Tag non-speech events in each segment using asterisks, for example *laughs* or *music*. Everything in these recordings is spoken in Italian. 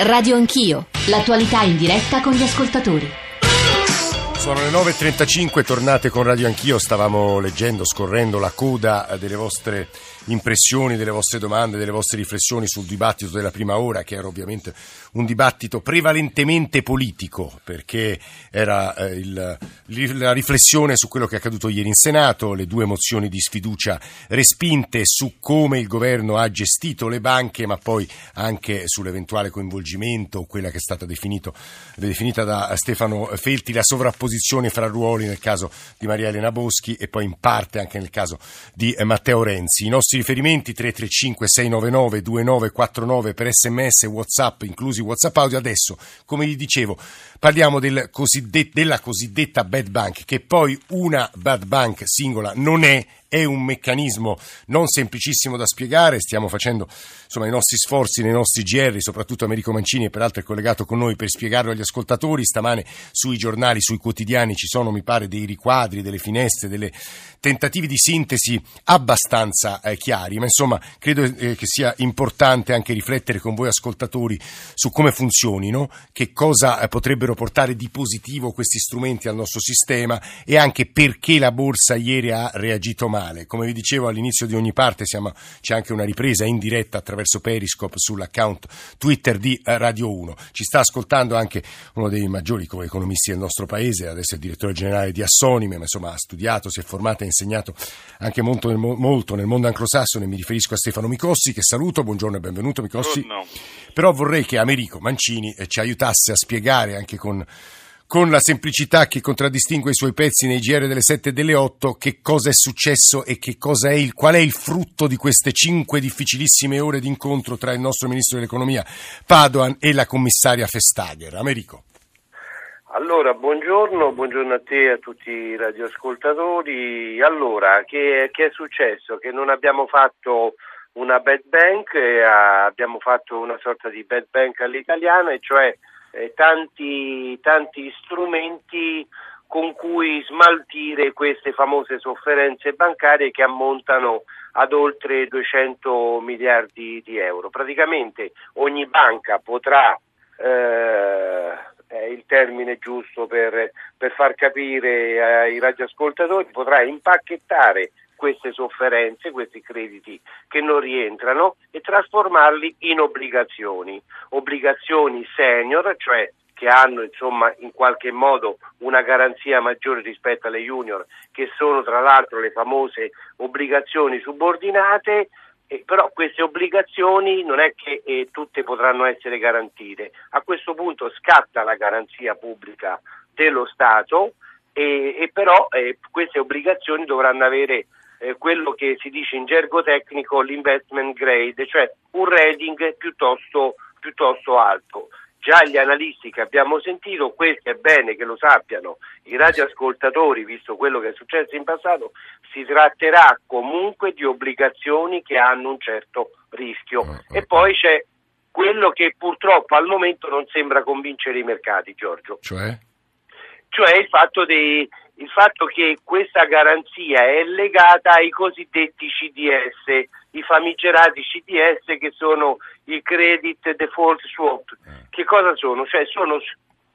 Radio Anch'io, l'attualità in diretta con gli ascoltatori. Sono le 9.35, tornate con Radio Anch'io, stavamo leggendo, scorrendo la coda delle vostre impressioni, delle vostre domande, delle vostre riflessioni sul dibattito della prima ora, che era ovviamente un dibattito prevalentemente politico, perché era eh, il, la riflessione su quello che è accaduto ieri in Senato, le due mozioni di sfiducia respinte su come il governo ha gestito le banche, ma poi anche sull'eventuale coinvolgimento, quella che è stata definito, definita da Stefano Felti, la sovrapposizione fra ruoli nel caso di Maria Elena Boschi e poi in parte anche nel caso di eh, Matteo Renzi. I nostri riferimenti 335 699 2949 per sms, whatsapp, inclusi whatsapp audio. Adesso, come vi dicevo, parliamo del cosiddetta, della cosiddetta bad bank, che poi una bad bank singola non è è un meccanismo non semplicissimo da spiegare, stiamo facendo insomma, i nostri sforzi nei nostri GR, soprattutto Americo Mancini e peraltro è collegato con noi per spiegarlo agli ascoltatori, stamane sui giornali, sui quotidiani ci sono mi pare dei riquadri, delle finestre, delle tentativi di sintesi abbastanza eh, chiari, ma insomma credo eh, che sia importante anche riflettere con voi ascoltatori su come funzionino, che cosa eh, potrebbero portare di positivo questi strumenti al nostro sistema e anche perché la borsa ieri ha reagito male male. Come vi dicevo all'inizio di ogni parte siamo, c'è anche una ripresa in diretta attraverso Periscope sull'account Twitter di eh, Radio 1. Ci sta ascoltando anche uno dei maggiori economisti del nostro paese, adesso è direttore generale di Assonime, ma insomma ha studiato, si è formato e insegnato anche molto nel, molto nel mondo anglosassone. Mi riferisco a Stefano Micossi, che saluto. Buongiorno e benvenuto Micossi. No. Però vorrei che Americo Mancini eh, ci aiutasse a spiegare anche con con la semplicità che contraddistingue i suoi pezzi nei GR delle 7 e delle 8, che cosa è successo e che cosa è il, qual è il frutto di queste cinque difficilissime ore di incontro tra il nostro Ministro dell'Economia Padoan e la commissaria Festager. Americo. Allora, buongiorno, buongiorno a te e a tutti i radioascoltatori. Allora, che, che, è successo? Che non abbiamo fatto una bad bank, eh, abbiamo fatto una sorta di bad bank all'italiana, e cioè eh, tanti, tanti strumenti con cui smaltire queste famose sofferenze bancarie che ammontano ad oltre 200 miliardi di euro. Praticamente ogni banca potrà, eh, è il termine giusto per, per far capire ai radioascoltatori, potrà impacchettare queste sofferenze, questi crediti che non rientrano e trasformarli in obbligazioni, obbligazioni senior, cioè che hanno insomma in qualche modo una garanzia maggiore rispetto alle junior, che sono tra l'altro le famose obbligazioni subordinate, eh, però queste obbligazioni non è che eh, tutte potranno essere garantite. A questo punto scatta la garanzia pubblica dello Stato e, e però eh, queste obbligazioni dovranno avere eh, quello che si dice in gergo tecnico l'investment grade, cioè un rating piuttosto, piuttosto alto. Già gli analisti che abbiamo sentito, questo è bene che lo sappiano i radioascoltatori, visto quello che è successo in passato, si tratterà comunque di obbligazioni che hanno un certo rischio. Mm, e poi c'è quello che purtroppo al momento non sembra convincere i mercati, Giorgio. Cioè? Cioè il fatto dei, il fatto che questa garanzia è legata ai cosiddetti CDS, i famigerati CDS che sono i credit default swap. Eh. Che cosa sono? Cioè sono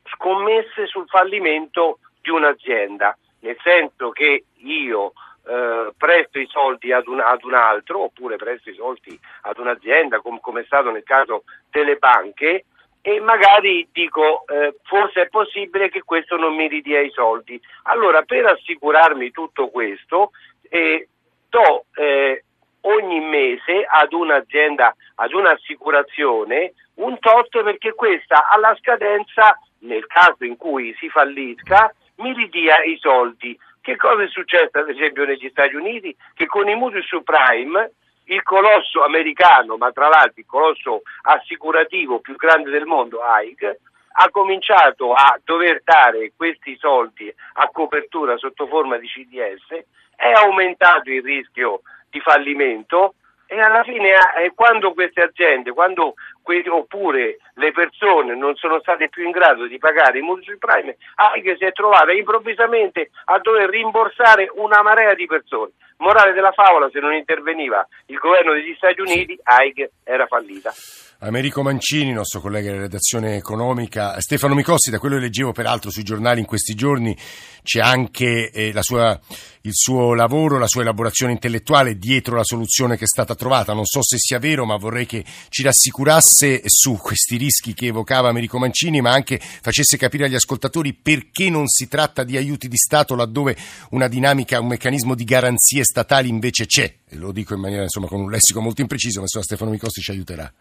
scommesse sul fallimento di un'azienda, nel senso che io eh, presto i soldi ad un, ad un, altro oppure presto i soldi ad un'azienda com, come è stato nel caso delle banche e magari dico eh, forse è possibile che questo non mi ridia i soldi. Allora per assicurarmi tutto questo eh, do eh, ogni mese ad un'azienda, ad un'assicurazione un tot perché questa alla scadenza, nel caso in cui si fallisca, mi ridia i soldi. Che cosa è successo ad esempio negli Stati Uniti? Che con i mutui subprime il colosso americano, ma tra l'altro il colosso assicurativo più grande del mondo, AIG, ha cominciato a dover dare questi soldi a copertura sotto forma di CDS, è aumentato il rischio di fallimento e alla fine eh, quando queste aziende, quando que- oppure le persone non sono state più in grado di pagare i mutui prime, AIG si è trovata improvvisamente a dover rimborsare una marea di persone. Morale della favola, se non interveniva il governo degli Stati Uniti, AIG era fallita. Americo Mancini, nostro collega della redazione economica, Stefano Micossi, da quello che leggevo peraltro sui giornali in questi giorni, c'è anche eh, sua, il suo lavoro, la sua elaborazione intellettuale dietro la soluzione che è stata trovata. Non so se sia vero, ma vorrei che ci rassicurasse su questi rischi che evocava Americo Mancini, ma anche facesse capire agli ascoltatori perché non si tratta di aiuti di Stato laddove una dinamica, un meccanismo di garanzie statali invece c'è. E lo dico in maniera, insomma, con un lessico molto impreciso, ma insomma Stefano Micossi ci aiuterà.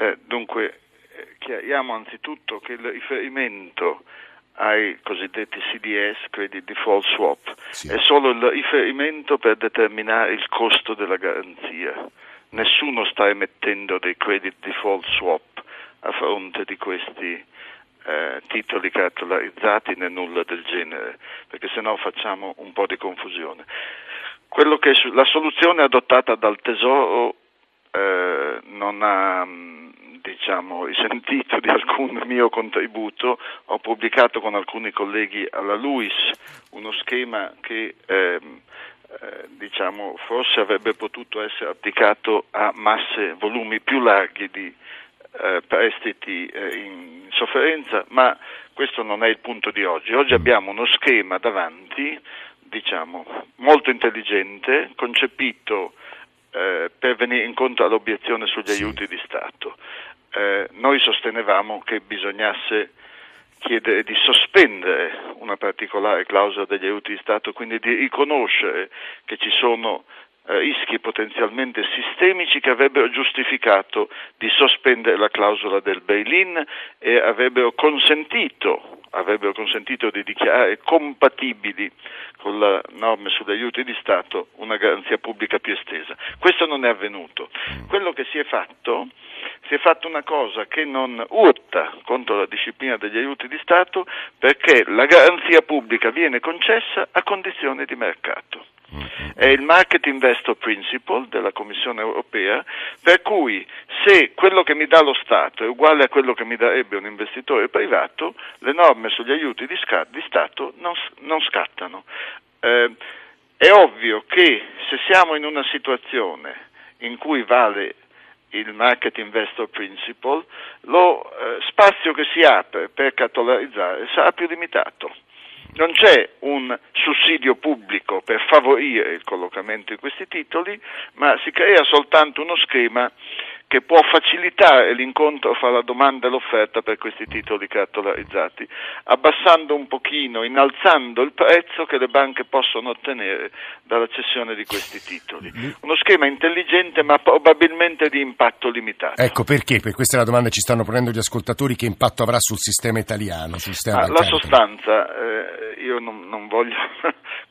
Eh, dunque, eh, chiariamo anzitutto che il riferimento ai cosiddetti CDS, Credit Default Swap, sì. è solo il riferimento per determinare il costo della garanzia. Nessuno sta emettendo dei Credit Default Swap a fronte di questi eh, titoli cartolarizzati né nulla del genere, perché sennò facciamo un po' di confusione. Che, la soluzione adottata dal Tesoro eh, non ha diciamo, risentito di alcun mio contributo, ho pubblicato con alcuni colleghi alla LUIS uno schema che ehm, eh, diciamo, forse avrebbe potuto essere applicato a masse, volumi più larghi di eh, prestiti eh, in sofferenza, ma questo non è il punto di oggi. Oggi abbiamo uno schema davanti, diciamo, molto intelligente, concepito eh, per venire incontro all'obiezione sugli aiuti di Stato. Eh, noi sostenevamo che bisognasse chiedere di sospendere una particolare clausola degli aiuti di Stato, quindi di riconoscere che ci sono eh, rischi potenzialmente sistemici che avrebbero giustificato di sospendere la clausola del bail-in e avrebbero consentito avrebbero consentito di dichiarare compatibili con le norme sugli aiuti di Stato una garanzia pubblica più estesa. Questo non è avvenuto. Quello che si è fatto, si è fatto una cosa che non urta contro la disciplina degli aiuti di Stato perché la garanzia pubblica viene concessa a condizioni di mercato. È il Market Investor Principle della Commissione europea, per cui se quello che mi dà lo Stato è uguale a quello che mi darebbe un investitore privato, le norme sugli aiuti di, sca- di Stato non, non scattano. Eh, è ovvio che se siamo in una situazione in cui vale il Market Investor Principle, lo eh, spazio che si apre per cartolarizzare sarà più limitato. Non c'è un sussidio pubblico per favorire il collocamento di questi titoli, ma si crea soltanto uno schema che può facilitare l'incontro fra la domanda e l'offerta per questi titoli cartolarizzati, abbassando un pochino, innalzando il prezzo che le banche possono ottenere dalla cessione di questi titoli. Uno schema intelligente ma probabilmente di impatto limitato. Ecco perché, per questa è la domanda che ci stanno ponendo gli ascoltatori, che impatto avrà sul sistema italiano? Sul sistema ah, la sostanza, eh, io non, non voglio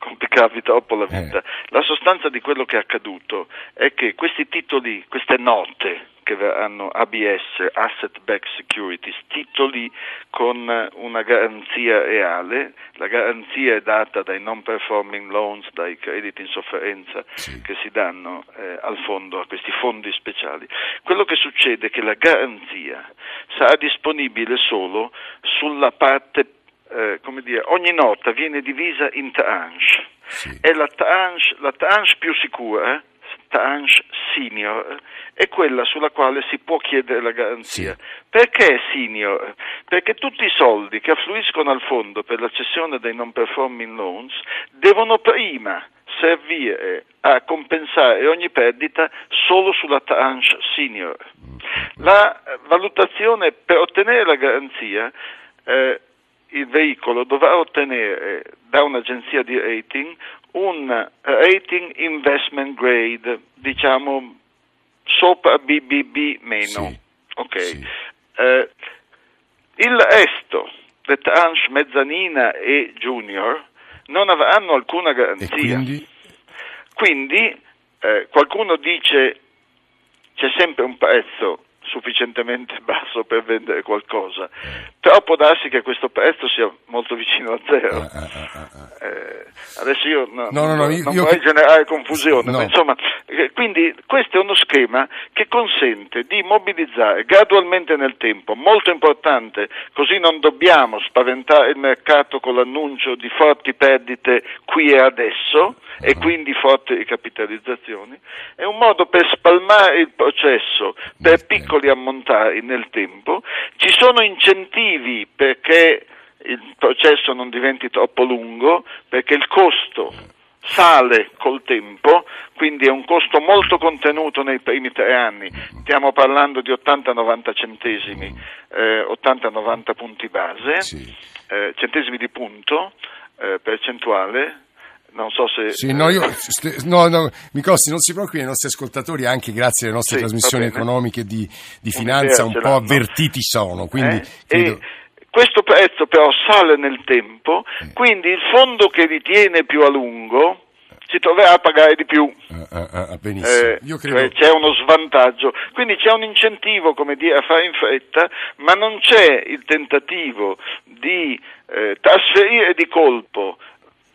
complicarvi troppo la vita, eh. la sostanza di quello che è accaduto è che questi titoli, queste note, che verranno ABS, Asset Backed Securities, titoli con una garanzia reale, la garanzia è data dai non performing loans, dai crediti in sofferenza sì. che si danno eh, al fondo, a questi fondi speciali. Quello che succede è che la garanzia sarà disponibile solo sulla parte eh, come dire, ogni nota viene divisa in tranche sì. e la tranche, la tranche più sicura tranche senior è quella sulla quale si può chiedere la garanzia. Sì. Perché senior? Perché tutti i soldi che affluiscono al fondo per la cessione dei non performing loans devono prima servire a compensare ogni perdita solo sulla tranche senior. La valutazione per ottenere la garanzia eh, veicolo dovrà ottenere da un'agenzia di rating un rating investment grade, diciamo sopra BBB meno. Sì, okay. sì. eh, il resto, le tranche mezzanina e junior, non avranno alcuna garanzia. quindi, quindi eh, qualcuno dice c'è sempre un prezzo sufficientemente *laughs* basso per vendere qualcosa, però può darsi che questo prezzo sia molto vicino a zero. Ah, ah, ah. eh, adesso io no, no, no, non, io, non io, vorrei generare confusione, ma insomma, eh, quindi questo è uno schema che consente di mobilizzare gradualmente nel tempo, molto importante, così non dobbiamo spaventare il mercato con l'annuncio di forti perdite qui e adesso e quindi forti ricapitalizzazioni, è un modo per spalmare il processo per piccoli ammontari nel tempo, ci sono incentivi perché il processo non diventi troppo lungo, perché il costo sale col tempo, quindi è un costo molto contenuto nei primi tre anni, stiamo parlando di 80-90 centesimi, eh, 80-90 punti base, sì. eh, centesimi di punto eh, percentuale, non so se... Sì, no, io, no, no, Micossi, non si preoccupi, i nostri ascoltatori, anche grazie alle nostre sì, trasmissioni economiche di, di finanza, un po' avvertiti sono. Quindi eh? credo... questo prezzo però sale nel tempo, eh. quindi il fondo che ritiene più a lungo si troverà a pagare di più. Ah, ah, ah, benissimo. Eh, credo... cioè c'è uno svantaggio, quindi c'è un incentivo come dire, a fare in fretta, ma non c'è il tentativo di eh, trasferire di colpo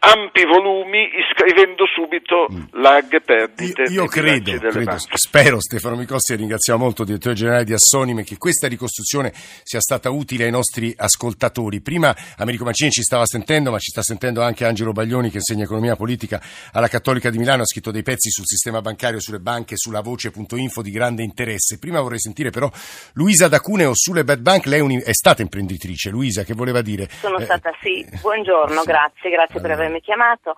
ampi volumi iscrivendo subito mm. larghe perdite. Io, io credo, credo spero Stefano Micossi e ringraziamo molto il direttore generale di Assonime che questa ricostruzione sia stata utile ai nostri ascoltatori. Prima Americo Mancini ci stava sentendo, ma ci sta sentendo anche Angelo Baglioni che insegna economia politica alla Cattolica di Milano, ha scritto dei pezzi sul sistema bancario, sulle banche, sulla voce.info di grande interesse. Prima vorrei sentire però Luisa D'Acuneo sulle bad bank, lei è stata imprenditrice. Luisa, che voleva dire? Sono eh, stata, sì. Buongiorno, sì. grazie, grazie per avermi avermi chiamato.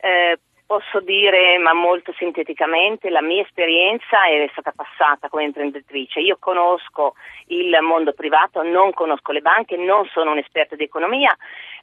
Eh, posso dire, ma molto sinteticamente, la mia esperienza è stata passata come imprenditrice. Io conosco il mondo privato, non conosco le banche, non sono un'esperta di economia,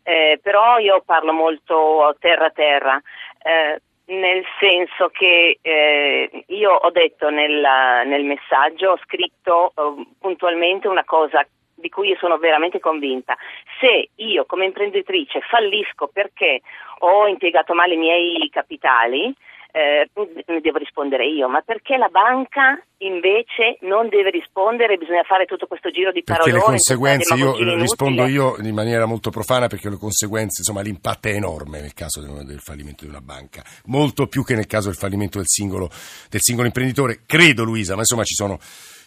eh, però io parlo molto terra a terra. Eh, nel senso che eh, io ho detto nel, nel messaggio, ho scritto eh, puntualmente una cosa di cui io sono veramente convinta. Se io come imprenditrice fallisco perché ho impiegato male i miei capitali, eh, ne devo rispondere io, ma perché la banca invece non deve rispondere, bisogna fare tutto questo giro di parole. Perché le conseguenze, io rispondo io in maniera molto profana perché le conseguenze, insomma l'impatto è enorme nel caso del fallimento di una banca, molto più che nel caso del fallimento del singolo, del singolo imprenditore, credo Luisa, ma insomma ci sono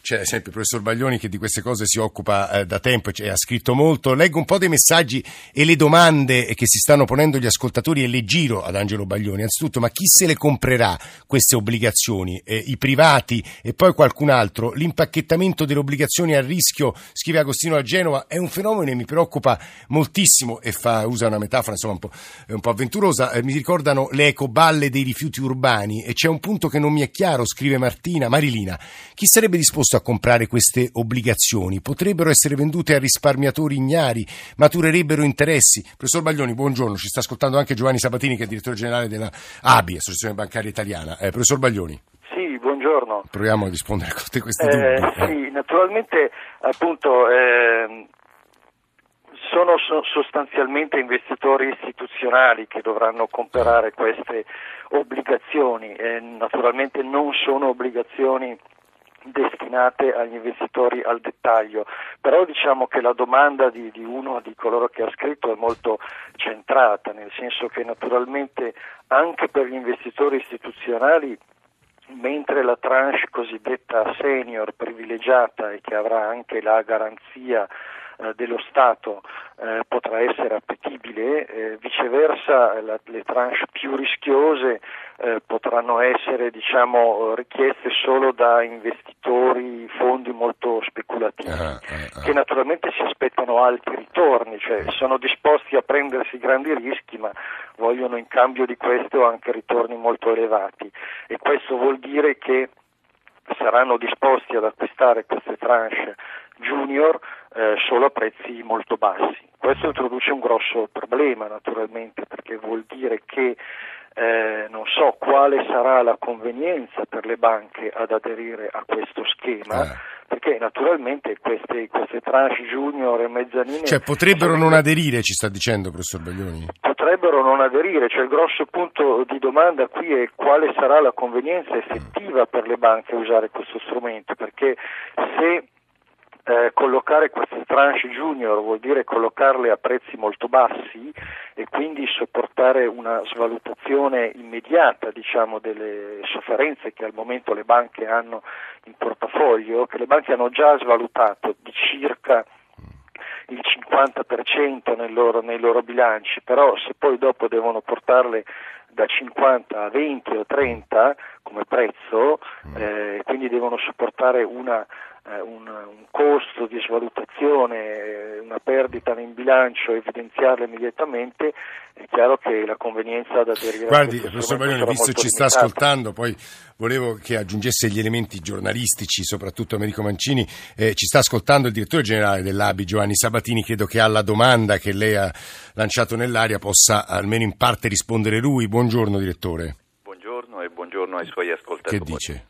c'è sempre il professor Baglioni che di queste cose si occupa eh, da tempo e ha scritto molto. Leggo un po' dei messaggi e le domande che si stanno ponendo gli ascoltatori e le giro ad Angelo Baglioni. Anzitutto, ma chi se le comprerà queste obbligazioni? Eh, I privati e poi qualcun altro? L'impacchettamento delle obbligazioni a rischio, scrive Agostino a Genova, è un fenomeno che mi preoccupa moltissimo e fa, usa una metafora insomma un po', un po avventurosa. Eh, mi ricordano le ecoballe dei rifiuti urbani e c'è un punto che non mi è chiaro, scrive Martina, Marilina. Chi sarebbe disposto disposto a comprare queste obbligazioni. Potrebbero essere vendute a risparmiatori ignari, maturerebbero interessi. Professor Baglioni, buongiorno. Ci sta ascoltando anche Giovanni Sabatini, che è direttore generale della ABI, Associazione Bancaria Italiana. Eh, professor Baglioni. Sì, buongiorno. Proviamo a rispondere a tutte queste eh, dubbi. Sì, naturalmente, appunto. Eh, sono sostanzialmente investitori istituzionali che dovranno comprare queste obbligazioni, eh, naturalmente non sono obbligazioni destinate agli investitori al dettaglio, però diciamo che la domanda di, di, uno di coloro che ha scritto è molto centrata, nel senso che naturalmente anche per gli investitori istituzionali mentre la tranche cosiddetta senior privilegiata e che avrà anche la garanzia eh, dello Stato eh, potrà essere appetibile, eh, viceversa la, le tranche più rischiose eh, potranno essere diciamo, richieste solo da investitori, fondi molto speculativi, uh-huh, uh-huh. che naturalmente si aspettano alti ritorni, cioè sono disposti a prendersi grandi rischi ma vogliono in cambio di questo anche ritorni molto elevati e questo vuol dire che saranno disposti ad acquistare queste tranche junior eh, solo a prezzi molto bassi. Questo introduce un grosso problema naturalmente perché vuol dire che eh, non so quale sarà la convenienza per le banche ad aderire a questo schema. Eh. Perché naturalmente queste, queste tranche junior e mezzanine. Cioè potrebbero non aderire, ci sta dicendo professor Baglioni? Potrebbero non aderire, cioè il grosso punto di domanda qui è quale sarà la convenienza effettiva per le banche a usare questo strumento, perché se eh, collocare queste tranche junior vuol dire collocarle a prezzi molto bassi e quindi sopportare una svalutazione immediata diciamo, delle sofferenze che al momento le banche hanno in portafoglio, che le banche hanno già svalutato di circa il 50% nei loro, nei loro bilanci, però se poi dopo devono portarle da 50 a 20 o 30 come prezzo, mm. eh, quindi devono sopportare una, un, un, costo di svalutazione, eh, una perdita in bilancio, evidenziarla immediatamente, è chiaro che la convenienza da derivare. Guardi, professor Baglione, visto ci sta ascoltando, poi volevo che aggiungesse gli elementi giornalistici, soprattutto Americo Mancini, eh, ci sta ascoltando il direttore generale dell'ABI, Giovanni Sabatini, credo che alla domanda che lei ha lanciato nell'aria possa almeno in parte rispondere lui. Buongiorno direttore. Buongiorno e buongiorno ai suoi ascoltatori. Che dice?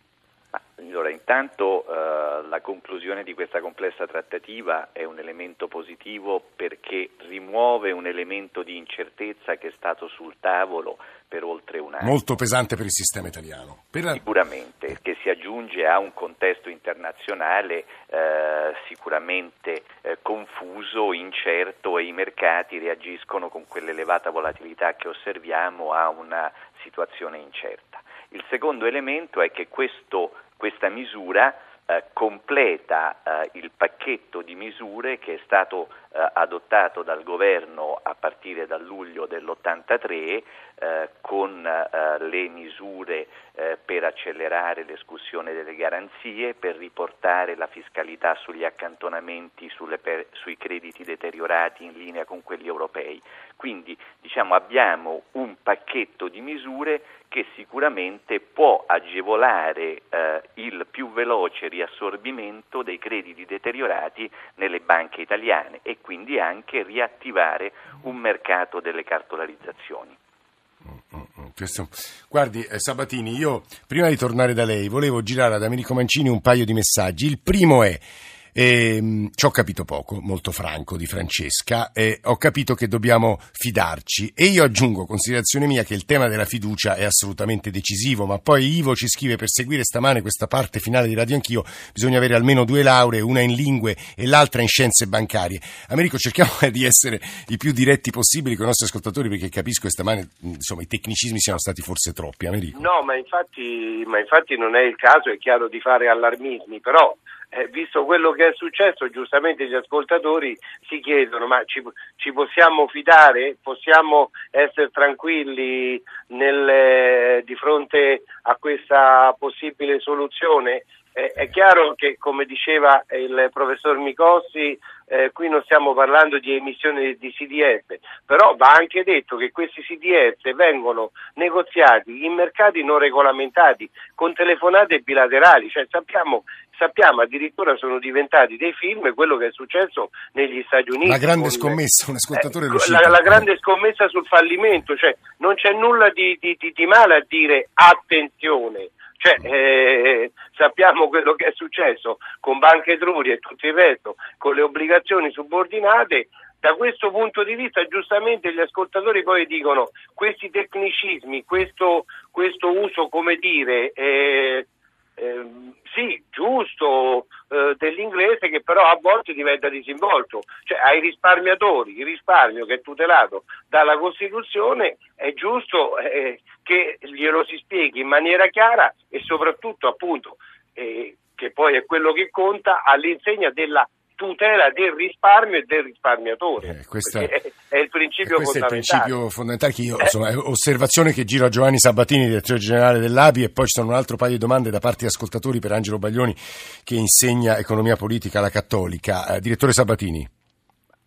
Allora, intanto eh, la conclusione di questa complessa trattativa è un elemento positivo perché rimuove un elemento di incertezza che è stato sul tavolo per oltre un anno. Molto pesante per il sistema italiano. La... Sicuramente, che si aggiunge a un contesto internazionale eh, sicuramente eh, confuso, incerto e i mercati reagiscono con quell'elevata volatilità che osserviamo a una situazione incerta. Il secondo elemento è che questo questa misura eh, completa eh, il pacchetto di misure che è stato eh, adottato dal governo a partire dal luglio dell'83 eh, con eh, le misure eh, per accelerare l'escussione delle garanzie, per riportare la fiscalità sugli accantonamenti per, sui crediti deteriorati in linea con quelli europei. Quindi diciamo, abbiamo un pacchetto di misure che sicuramente può agevolare eh, il più veloce riassorbimento dei crediti deteriorati nelle banche italiane e quindi anche riattivare un mercato delle cartolarizzazioni. Questo. Guardi, eh, Sabatini, io prima di tornare da lei volevo girare ad Americo Mancini un paio di messaggi. Il primo è e, ehm, ci ho capito poco, molto franco, di Francesca, e ho capito che dobbiamo fidarci e io aggiungo, considerazione mia, che il tema della fiducia è assolutamente decisivo, ma poi Ivo ci scrive per seguire stamane questa parte finale di Radio Anch'io bisogna avere almeno due lauree, una in lingue e l'altra in scienze bancarie. Americo, cerchiamo *laughs* di essere i più diretti possibili con i nostri ascoltatori perché capisco che stamane insomma, i tecnicismi siano stati forse troppi. Americo. No, ma infatti, ma infatti non è il caso, è chiaro di fare allarmismi, però eh, visto quello che è successo, giustamente gli ascoltatori si chiedono ma ci, ci possiamo fidare? Possiamo essere tranquilli nel, di fronte a questa possibile soluzione? Eh, è chiaro che, come diceva il professor Micossi, eh, qui non stiamo parlando di emissione di CDS, però va anche detto che questi CDS vengono negoziati in mercati non regolamentati con telefonate bilaterali, cioè sappiamo, sappiamo addirittura sono diventati dei film quello che è successo negli Stati Uniti. La grande con, scommessa, un ascoltatore eh, lo la, la, grande scommessa sul fallimento, cioè non c'è nulla di, di, di, di male a dire attenzione cioè, eh, sappiamo quello che è successo con Banca Etruria e tutto il resto, con le obbligazioni subordinate. Da questo punto di vista, giustamente gli ascoltatori poi dicono questi tecnicismi, questo, questo uso, come dire, eh, eh, sì, giusto dell'inglese che però a volte diventa disinvolto, cioè ai risparmiatori, il risparmio che è tutelato dalla Costituzione è giusto eh, che glielo si spieghi in maniera chiara e soprattutto appunto eh, che poi è quello che conta all'insegna della tutela del risparmio e del risparmiatore. Eh, questa, è, è, il principio questo fondamentale. è il principio fondamentale che io, eh. insomma, osservazione che giro a Giovanni Sabatini, direttore generale dell'ABI, e poi ci sono un altro paio di domande da parte di ascoltatori per Angelo Baglioni che insegna economia politica alla Cattolica. Eh, direttore Sabatini.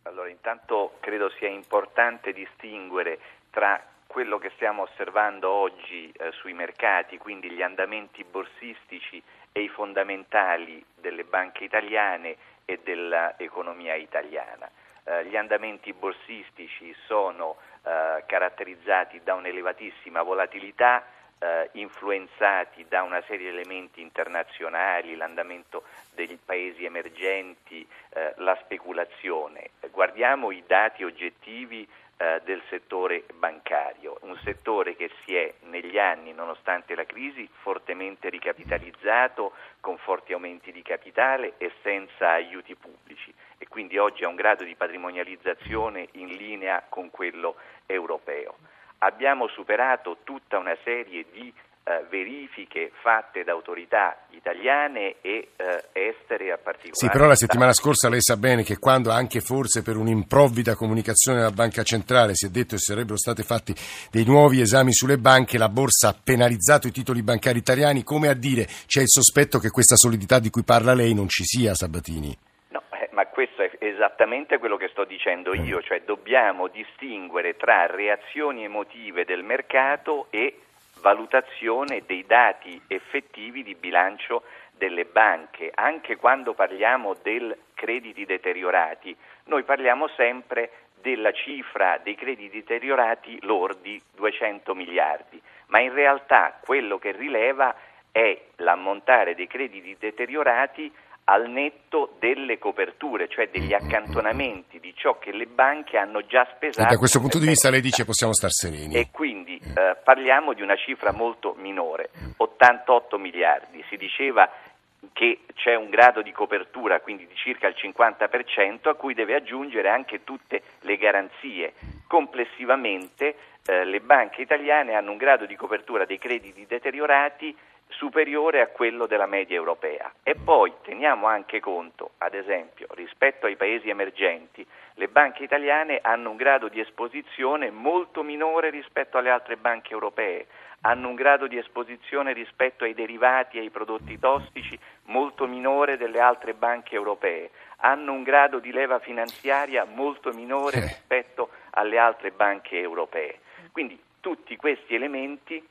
Allora, intanto credo sia importante distinguere tra quello che stiamo osservando oggi eh, sui mercati, quindi gli andamenti borsistici e i fondamentali delle banche italiane e dell'economia italiana. Eh, gli andamenti borsistici sono eh, caratterizzati da un'elevatissima volatilità, eh, influenzati da una serie di elementi internazionali, l'andamento dei paesi emergenti, la speculazione. Guardiamo i dati oggettivi eh, del settore bancario, un settore che si è negli anni, nonostante la crisi, fortemente ricapitalizzato con forti aumenti di capitale e senza aiuti pubblici e quindi oggi ha un grado di patrimonializzazione in linea con quello europeo. Abbiamo superato tutta una serie di eh, verifiche fatte da autorità italiane e eh, estere a particolare. Sì, però la settimana scorsa lei sa bene che quando anche forse per un'improvvida comunicazione della Banca Centrale si è detto che sarebbero stati fatti dei nuovi esami sulle banche, la borsa ha penalizzato i titoli bancari italiani, come a dire c'è il sospetto che questa solidità di cui parla lei non ci sia, Sabatini. No, eh, ma questo è esattamente quello che sto dicendo io, cioè dobbiamo distinguere tra reazioni emotive del mercato e valutazione dei dati effettivi di bilancio delle banche. Anche quando parliamo del crediti deteriorati, noi parliamo sempre della cifra dei crediti deteriorati lordi 200 miliardi, ma in realtà quello che rileva è l'ammontare dei crediti deteriorati al netto delle coperture, cioè degli accantonamenti di ciò che le banche hanno già spesato. E da questo punto di vista lei dice possiamo star sereni. E quindi eh, parliamo di una cifra molto minore, 88 miliardi. Si diceva che c'è un grado di copertura, quindi di circa il 50%, a cui deve aggiungere anche tutte le garanzie. Complessivamente eh, le banche italiane hanno un grado di copertura dei crediti deteriorati superiore a quello della media europea. E poi teniamo anche conto, ad esempio, rispetto ai paesi emergenti, le banche italiane hanno un grado di esposizione molto minore rispetto alle altre banche europee, hanno un grado di esposizione rispetto ai derivati e ai prodotti tossici molto minore delle altre banche europee, hanno un grado di leva finanziaria molto minore eh. rispetto alle altre banche europee. Quindi tutti questi elementi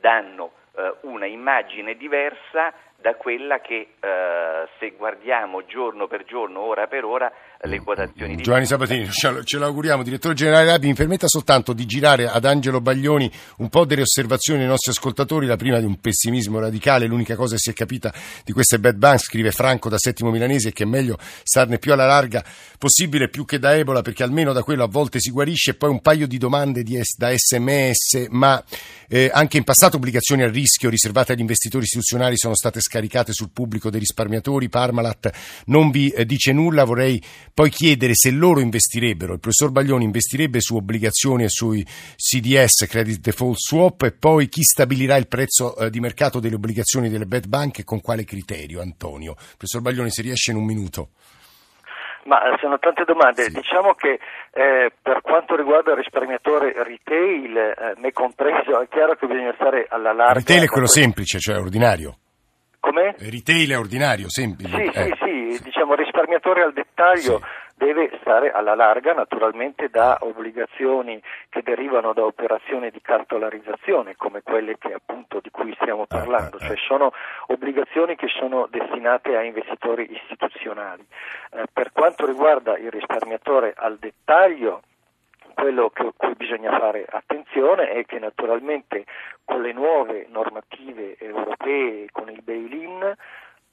danno eh, una immagine diversa da quella che eh, se guardiamo giorno per giorno, ora per ora, le quotazioni di... Giovanni Sabatini, ce l'auguriamo. Direttore generale Rabi, mi permetta soltanto di girare ad Angelo Baglioni un po' delle osservazioni dei nostri ascoltatori, la prima di un pessimismo radicale, l'unica cosa che si è capita di queste bad banks, scrive Franco da Settimo Milanese, è che è meglio starne più alla larga possibile più che da Ebola, perché almeno da quello a volte si guarisce, poi un paio di domande di, da sms, ma eh, anche in passato obbligazioni a rischio riservate agli investitori istituzionali sono state scaricate sul pubblico dei risparmiatori, Parmalat non vi eh, dice nulla, vorrei poi chiedere se loro investirebbero, il professor Baglioni investirebbe su obbligazioni e sui CDS, Credit Default Swap, e poi chi stabilirà il prezzo eh, di mercato delle obbligazioni delle bad bank e con quale criterio, Antonio? Professor Baglioni, se riesce in un minuto. Ma sono tante domande. Sì. Diciamo che eh, per quanto riguarda il risparmiatore retail, eh, me compreso, è chiaro che bisogna stare alla larga. Retail è quello semplice, cioè ordinario. Come? Retail è ordinario, semplice. Sì, eh. sì, sì, diciamo risparmiatore al dettaglio. Sì deve stare alla larga naturalmente da obbligazioni che derivano da operazioni di cartolarizzazione come quelle che, appunto, di cui stiamo ah, parlando, ah, cioè sono obbligazioni che sono destinate a investitori istituzionali. Eh, per quanto riguarda il risparmiatore al dettaglio, quello a cui bisogna fare attenzione è che naturalmente con le nuove normative europee, con il bail-in,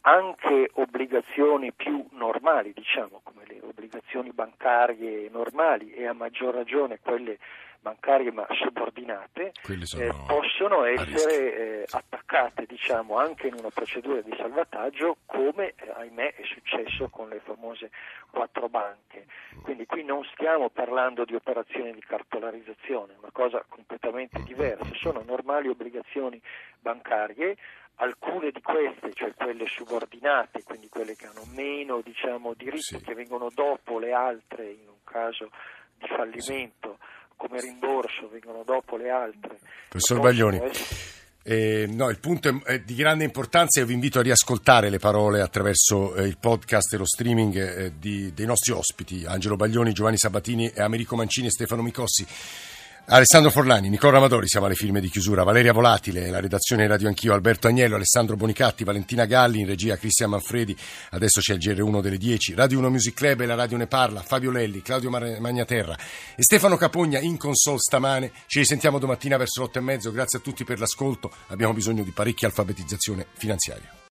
anche obbligazioni più normali, diciamo, come le obbligazioni bancarie normali e a maggior ragione quelle bancarie ma subordinate, eh, possono essere eh, attaccate diciamo, anche in una procedura di salvataggio come eh, ahimè è successo con le famose quattro banche. Quindi qui non stiamo parlando di operazioni di cartolarizzazione, è una cosa completamente diversa, sono normali obbligazioni bancarie alcune di queste, cioè quelle subordinate, quindi quelle che hanno meno diciamo, diritti, sì. che vengono dopo le altre in un caso di fallimento. Come rimborso, vengono dopo le altre. Professor Baglioni. Eh, no, il punto è, è, di grande importanza e vi invito a riascoltare le parole attraverso eh, il podcast e lo streaming eh, di, dei nostri ospiti, Angelo Baglioni, Giovanni Sabatini, Americo Mancini e Stefano Micossi. Alessandro Forlani, Nicola Amadori, siamo alle firme di chiusura, Valeria Volatile, la redazione Radio Anch'io, Alberto Agnello, Alessandro Bonicatti, Valentina Galli, in regia Cristian Manfredi, adesso c'è il GR1 delle 10, Radio 1 Music Club e la Radio ne parla, Fabio Lelli, Claudio Magnaterra. E Stefano Capogna in console stamane, ci risentiamo domattina verso l'otto e mezzo, grazie a tutti per l'ascolto, abbiamo bisogno di parecchia alfabetizzazione finanziaria.